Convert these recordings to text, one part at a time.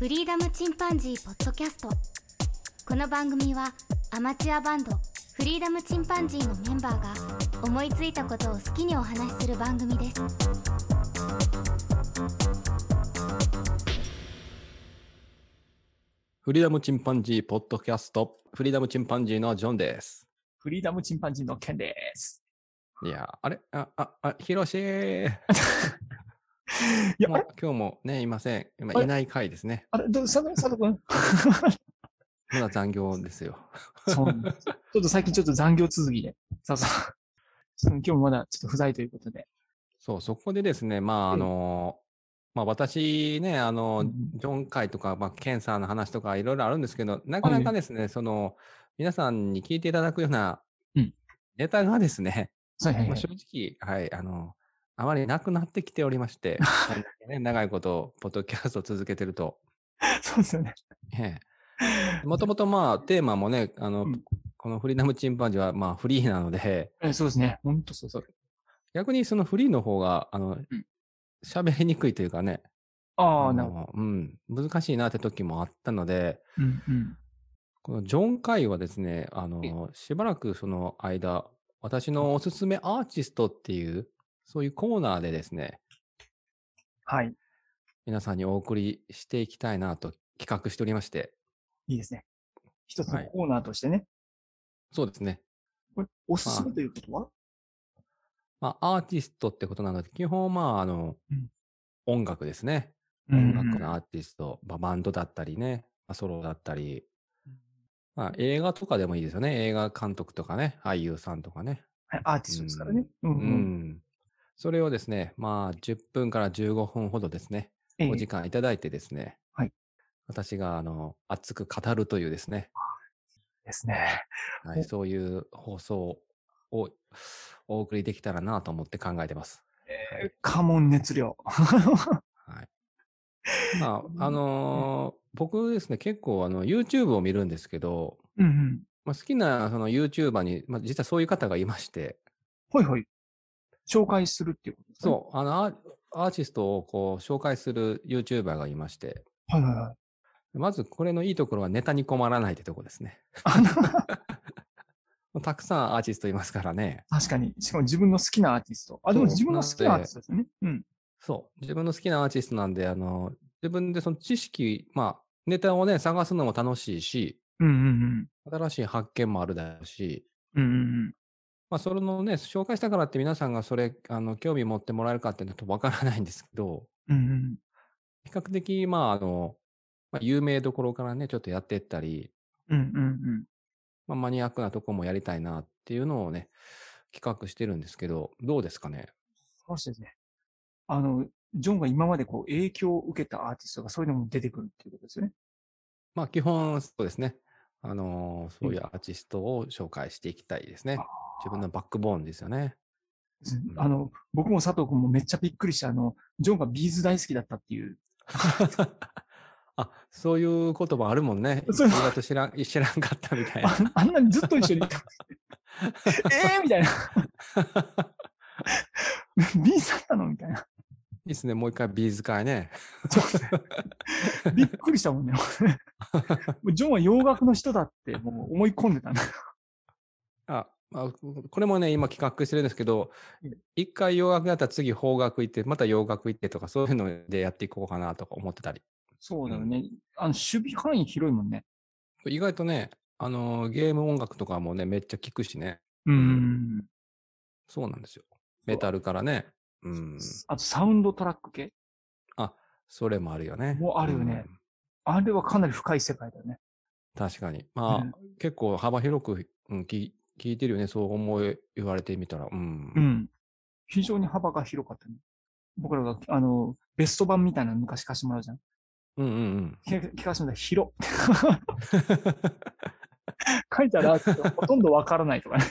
フリーダムチンパンジーポッドキャスト。この番組はアマチュアバンドフリーダムチンパンジーのメンバーが思いついたことを好きにお話しする番組です。フリーダムチンパンジーポッドキャスト、フリーダムチンパンジーのジョンです。フリーダムチンパンジーのケンです。いやー、あれ？あ、あ、あ、ヒロシー いや、まあ今日もね、いません。今いない回ですね。あれ？どう、佐藤佐藤君 まだ残業ですよ。そうなんです。ちょっと最近ちょっと残業続きで。そうそう。今日もまだちょっと不在ということで。そう、そこでですね、まあ、あのーまあ私ね、あの、うんジョン会とか、まあ、ケンさんの話とかいろいろあるんですけど、なかなかですね、その、皆さんに聞いていただくようなうんネタがですね、はいはいはい正直、はい、あの、あまりなくなってきておりまして、ね、長いこと、ポッドキャストを続けてると。そうですよね。もともとまあ、テーマもね、あの、うんこのフリーダムチンパンジーはまあ、フリーなので、えそうですね。本当そうそう。逆にそのフリーの方が、あのん、喋、りにくいというかね、ああ、あなるほど。の、うん、難しいなって時もあったので、うんうん。このジョン会はですね、あの、しばらくその間、私のおすすめアーティストっていう、そういうコーナーでですね、はい。皆さんにお送りしていきたいなと企画しておりまして、いいですね。一つのはいコーナーとしてね。そうですね。これ、おすすめということは？まあ、アーティストってことなので、基本、まあ、あの、うん音楽ですね。うん音楽のアーティスト、まあバンドだったりね、まあ、ソロだったり、まあ、映画とかでもいいですよね。映画監督とかね、俳優さんとかね。はい、アーティストですからね。うんううん。ん。それをですね、まあ、10分から15分ほどですね、ええお時間いただいてですね、はい私が、あの、熱く語るというですね、ですね。はい、そういう放送をお送りできたらなと思って考えてます。えーカモン熱量。はい。まあ、あのー僕ですね、結構あの YouTube を見るんですけど、うんうん。まあ、好きなその YouTuber に、まあ、実はそういう方がいまして、ほいほい。紹介するっていうことですね？そう、あのアーティストをこう紹介する YouTuber がいまして、はいはいはい。まずこれのいいところはネタに困らないってとこですね。たくさんアーティストいますからね。確かに。しかも自分の好きなアーティスト。あ、でも自分の好きなアーティストですね。うん。そう。自分の好きなアーティストなんで、あの、自分でその知識、まあ、ネタをね、探すのも楽しいし、うんうん新しい発見もあるだろうし、うん。うんうんまあ、それのね、紹介したからって皆さんがそれ、あの、興味持ってもらえるかっていうのとわからないんですけど、うん。うんうん。比較的、まあ、あの、まあ、有名どころからね、ちょっとやっていったり、うんうんうん。まあ、マニアックなとこもやりたいなっていうのをね、企画してるんですけど、どうですかね？そうですね。あの、ジョンが今までこう影響を受けたアーティストがそういうのも出てくるっていうことですよね。まあ、基本、そうですね。あのーそういうアーティストを紹介していきたいですね。自分のバックボーンですよね。あの、僕も佐藤君もめっちゃびっくりした、あの、ジョンがビーズ大好きだったっていう。あ、そういう言葉あるもんね。そうと知らん、知らんかったみたいな。ああんなにずっと一緒にいた。えーみたいな。B'z だったのみたいな。いいですね。もう一回 B'z 回ね。そうですねびっくりしたもんね。ジョンは洋楽の人だってもう思い込んでたんだ。あ、まあ、これもね、今企画してるんですけどうん、一回洋楽やったら次邦楽行って、また洋楽行ってとか、そういうのでやっていこうかなとか思ってたり。そうだよね。あの、守備範囲広いもんね。意外とね、あのーゲーム音楽とかもね、めっちゃ聞くしね。うん。そうなんですよ。メタルからね。うん。あと、サウンドトラック系？あ、それもあるよね。もうあるよねうんあれはかなり深い世界だよね。確かに。まあ、うん結構幅広く、うん、聞聞いてるよね。そう思い、言われてみたら。うん。うん。非常に幅が広かったね。僕らが、あの、ベスト版みたいなの昔貸してもらうじゃん。うんうんうん。聞聞かせてもらっ たら広。書いてあるアーティストほとんどわからないとかね。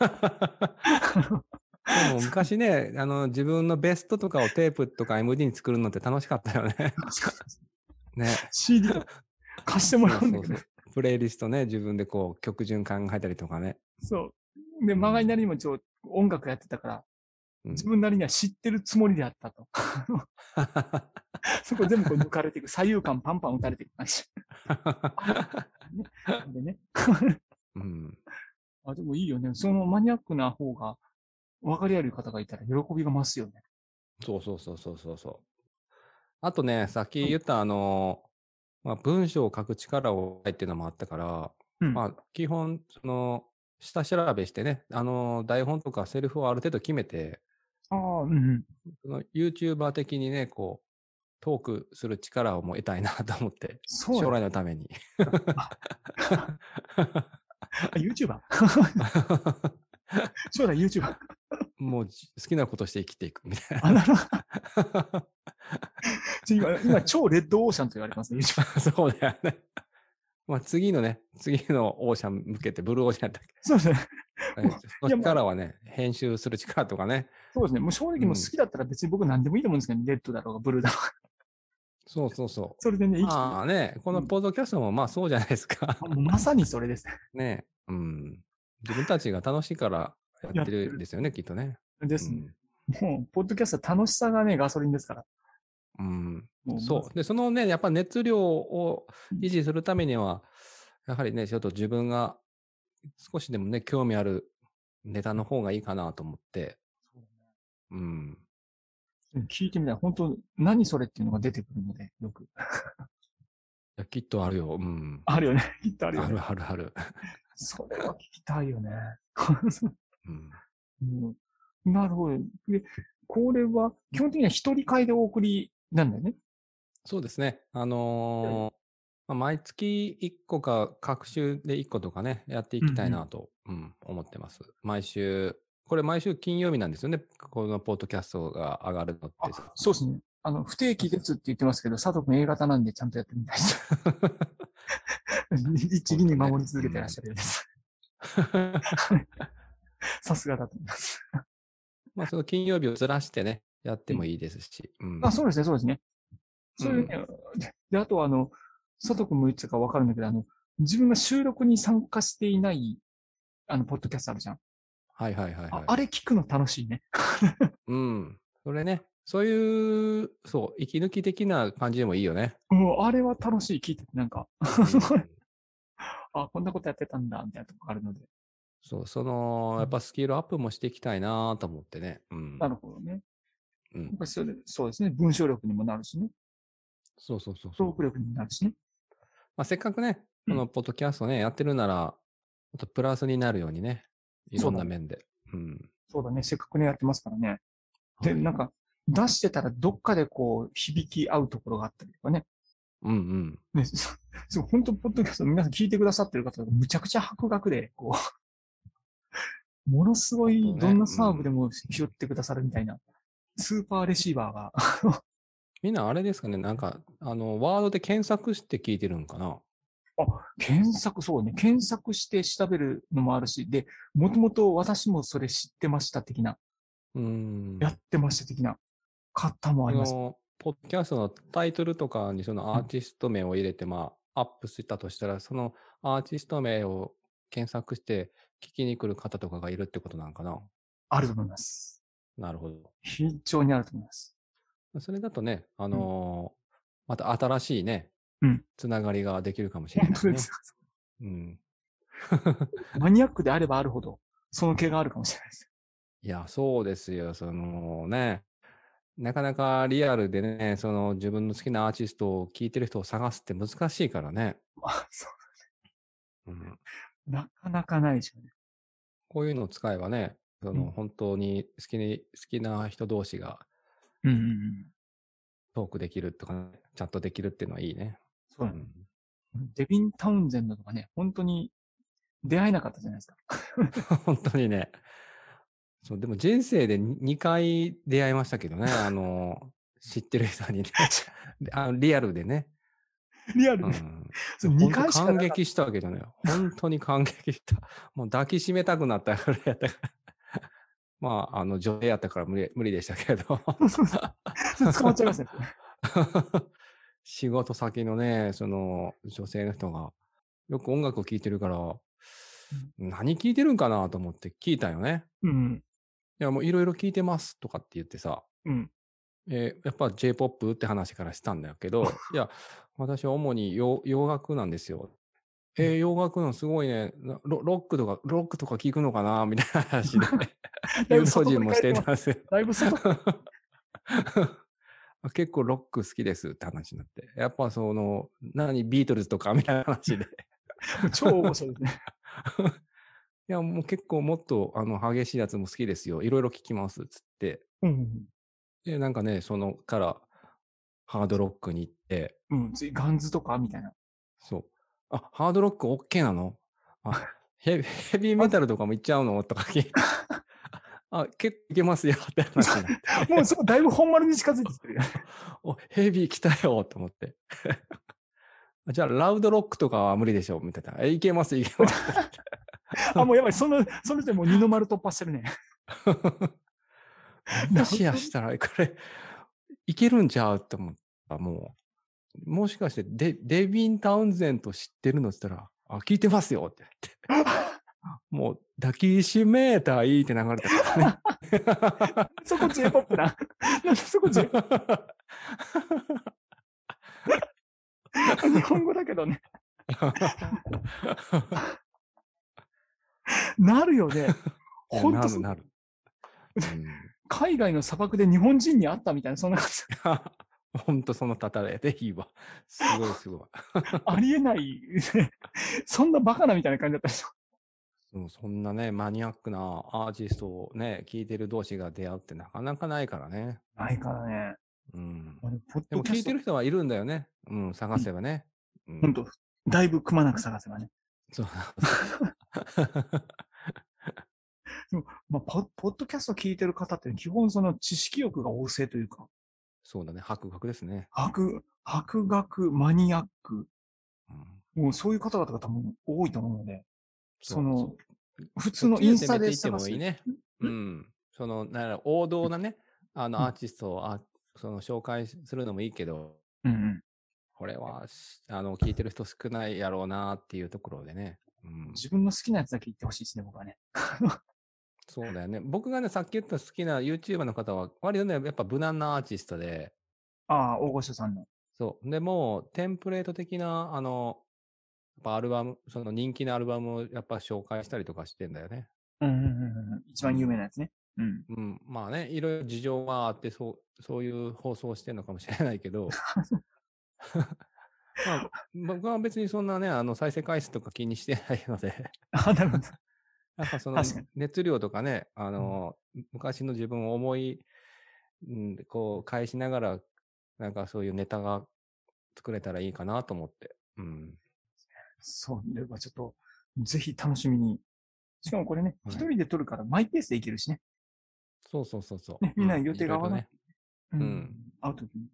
でも昔ね、あの、自分のベストとかをテープとか MD に作るのって楽しかったよね。ね。CD 貸してもらうんだけどそうそう。そうプレイリストね、自分でこう、曲順考えたりとかね。そう。で、曲がりなりにもちょ、音楽やってたから、うん自分なりには知ってるつもりであったと。そこ全部こう抜かれていく。左右感パンパン打たれていく感じ。でね。うん。あ、でもいいよね。そのマニアックな方が分かりやすい方がいたら喜びが増すよね。そうそうそうそうそうそう。あとね、さっき言ったあの、まあ、文章を書く力をっていうのもあったから、うん。まあ、基本、その、下調べしてね、あの、台本とかセリフをある程度決めて、ああ、うんうん。その YouTuber 的にね、こう、トークする力をもう得たいなと思って、将そうだ。来のために。あ YouTuber? そうだ、YouTuber？もうじ好きなことして生きていくみたいあ、なるほど。今、今超レッドオーシャンと言われますね。そうだよね。まあ次のね、次のオーシャン向けて、ブルーオーシャンだっそうですね。け、ね、その力はね、編集する力とかね。そうですね。もう正直もう好きだったら別に僕何でもいいと思うんですけど、レッドだろうがブルーだろうが。そうそうそそれでね、う。生きてまあね、このポッドキャストもまあそうじゃないですか。まさにそれです。ね。うん。自分たちが楽しいからやってるんですよね、きっとね。ですね。もう、ポッドキャストは楽しさがね、ガソリンですから。うん。もそう。で、そのね、やっぱ熱量を維持するためには、やはりね、ちょっと自分が少しでもね、興味あるネタの方がいいかなと思って。うん。聞いてみたら、本当何それっていうのが出てくるので、よく。いやきっとあるよ。うん。あるよね。きっとああるよね。るあるある。それは聞きたいよね。うん。うんなるほど。で、これは、基本的には一人会でお送りなんだよね？そうですね。あのーまあ毎月1個か、各週で1個とかね、やっていきたいなと、うん思ってます。毎週、これ毎週金曜日なんですよね。このポッドキャストが上がるのって。そうですね。あの、不定期ですって言ってますけど、佐藤君 A 型なんでちゃんとやってみたいです。一義に守り続けてらっしゃるよう です。さすがだと思います。まあ、その金曜日をずらしてね、やってもいいですし。うんあ、そうですね、そうですね。それでね、で、あとはあの、佐藤君も言ってたかわかるんだけど、あの、自分が収録に参加していない、あの、ポッドキャストあるじゃん。はいはいはい、はいああれ聞くの楽しいね。うん。それね、そういう、そう、息抜き的な感じでもいいよね。もう、あれは楽しい、聞いてて、なんか、うんあ、こんなことやってたんだ、みたいなとこあるので。そう、その、やっぱスキルアップもしていきたいなと思ってね。うん。なるほどね。うんやっぱりそれそうですね。文章力にもなるしね。そうそうそうそう。トーク力にもなるしね。まあ、せっかくね、うんこのポッドキャストね、やってるなら、もっとプラスになるようにね、いろんな面で。うん。そうだね。せっかくね、やってますからね。で、はいなんか、出してたらどっかでこう、響き合うところがあったりとかね。うんうん。ね、そそう、本当ポッドキャスト皆さん聞いてくださってる方がむちゃくちゃ博学で、こう、ものすごい、どんなサーブでも拾ってくださるみたいな、スーパーレシーバーが、みんなあれですかね、なんか、あの、ワードで検索して聞いてるんかな？検索、そうね、検索して調べるのもあるし、で、もともと私もそれ知ってました的な、うん。やってました的な。方もあります。ポッドキャストのタイトルとかにそのアーティスト名を入れて、まあ、アップしたとしたら、そのアーティスト名を検索して聞きに来る方とかがいるってことなんかな？あると思います。なるほど。非常にあると思います。それだとね、あのーまた新しいね、うんつながりができるかもしれないね本当で。す。うん。マニアックであればあるほど、その気があるかもしれないです。いや、そうですよ。そのね、なかなかリアルでね、その自分の好きなアーティストを聴いてる人を探すって難しいからね。あそうん、う。なかなかないでしょうね。こういうのを使えばね、そのうん本当に好きに、好きな人同士がうんうんうん。トークできるとか、ね、チャットできるっていうのはいいね。そうだねうん、デビン・タウンゼンドとかね、本当に出会えなかったじゃないですか。本当にね。そう、でも人生で2回出会いましたけどね、あの、知ってる人にね。あのリアルでね。リアルで。うん。そう本2当感回しかなかった激したけどね。本当に感激した。もう抱きしめたくなったぐらいやったから。まあ、あの、女性やったから無理無理でしたけど。そうそう捕まっちゃいますね。仕事先のね、その女性の人が、よく音楽を聴いてるから、何聴いてるんかなと思って聞いたよね。うん。や、もういろいろ聞いてますとかって言ってさ、うん。えーやっぱ J-POP って話からしたんだけど、いや、私は主に洋洋楽なんですよ。えー洋楽のすごいねなロ、ロックとか、ロックとか聞くのかな？みたいな話で、だい誘ぶ外導人もしてたんですよ。だいぶ外、結構ロック好きですって話になって。やっぱその、何、ビートルズとかみたいな話で。超大御所ですね。いや、もう結構もっとあの激しいやつも好きですよ。いろいろ聞きます。つって。うん。で、なんかね、そのからハードロックに行って、うん。次ガンズとか？みたいな。そう。あ、ハードロック OK なの？あ ヘビヘビーメタルとかも行っちゃうの？とか聞いて。あ、結構いけますよって 話になって。もうそこだいぶ本丸に近づいてきてる。お、ヘビー来たよと思って。じゃあ、ラウドロックとかは無理でしょ？みたいな。え、いけます、いけます。あ、もうやばい。その、その人もう二の丸突破してるね。もしやしたら、これ、いけるんちゃう？って思った。もう、もしかしてデ、デビン・タウンゼント知ってるのって言ったら、あ、聞いてますよって言って。もう、抱きしめたいって流れたからね。そこ J-POP な。なんでそこ J、日本語だけどね。なるよね。ほんとそなるなる。うん海外の砂漠で日本人に会ったみたいな、そんな感じ。ほんとそのたたれでいいわ。すごいすごい。ありえない、ね。そんなバカなみたいな感じだったでしょ。うんそんなね、マニアックなアーティストをね、聴いてる同士が出会うってなかなかないからね。ないからね。うん。でも聞いてる人はいるんだよね。うん、探せばね。うんほんと、だいぶくまなく探せばね。そう。まあ、ポポッドキャスト聞いてる方って基本その知識欲が旺盛というか、そうだね、博学ですね。博、博学、マニアック、うん、もうそういう方々が多分多いと思うので、その普通のインスタで探す。もいいね。うん？その、なんやろ王道なね、あの、うんアーティストを、あその、紹介するのもいいけど、うんうん。これはし、あの、聞いてる人少ないやろうなっていうところでね。うん。自分の好きなやつだけ言ってほしいですね、僕はね。そうだよね。僕がね、さっき言った好きな YouTuber の方は、割とね、やっぱ無難なアーティストで、ああ、大御所さんの。そう。でもう、テンプレート的な、あの、やっぱアルバム、その人気のアルバムをやっぱ紹介したりとかしてんだよね。うんうんうんうん。一番有名なやつね。うん。うん。まあね、いろいろ事情があって、そう、そういう放送をしてるのかもしれないけど、まあ、僕は別にそんなね、あの、再生回数とか気にしてないので、あ、なるほど。やっぱその熱量とかね、あの、昔の自分を思い、うん、こう、返しながら、なんかそういうネタが作れたらいいかなと思って。うん。そう、ではちょっと、ぜひ楽しみに。しかもこれね、はい一人で撮るからマイペースでいけるしね。そうそうそうそう。ねみんなう予定が合わないろいろね。うん会うときに。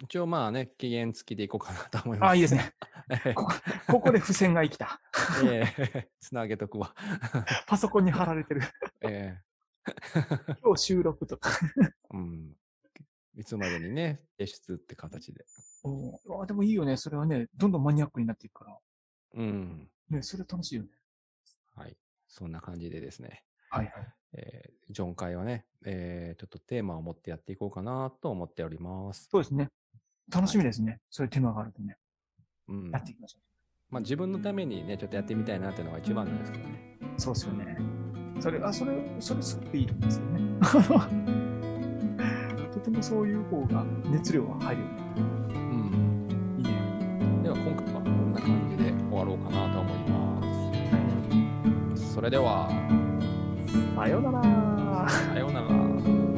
一応まあね、期限付きでいこうかなと思います。あ、いいですね。ね。ここ、ここで付箋が生きた。ええ つなげとくわ。パソコンに貼られてる。え今日収録とか。えうん。いつまでにね、提出って形で。おーあでもいいよね。それはね、どんどんマニアックになっていくから。うん。ね、それ楽しいよね。はい。そんな感じでですね。はいはい。えー、ジョン会はね、えー、ちょっとテーマを持ってやっていこうかなと思っております。そうですね。楽しみですね。そういう手間があるとね。うん。やっていきましょまあ自分のためにね、ちょっとやってみたいなっていうのが一番なんですけどね。う。そうですよね。それ、あ、それ、それすごくいいと思うんですよね。とてもそういう方が熱量が入るよね。うん。いいね。では今回はこんな感じで終わろうかなと思います。それでは、さようなら。さようなら。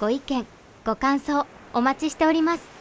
ご意見、ご感想お待ちしております。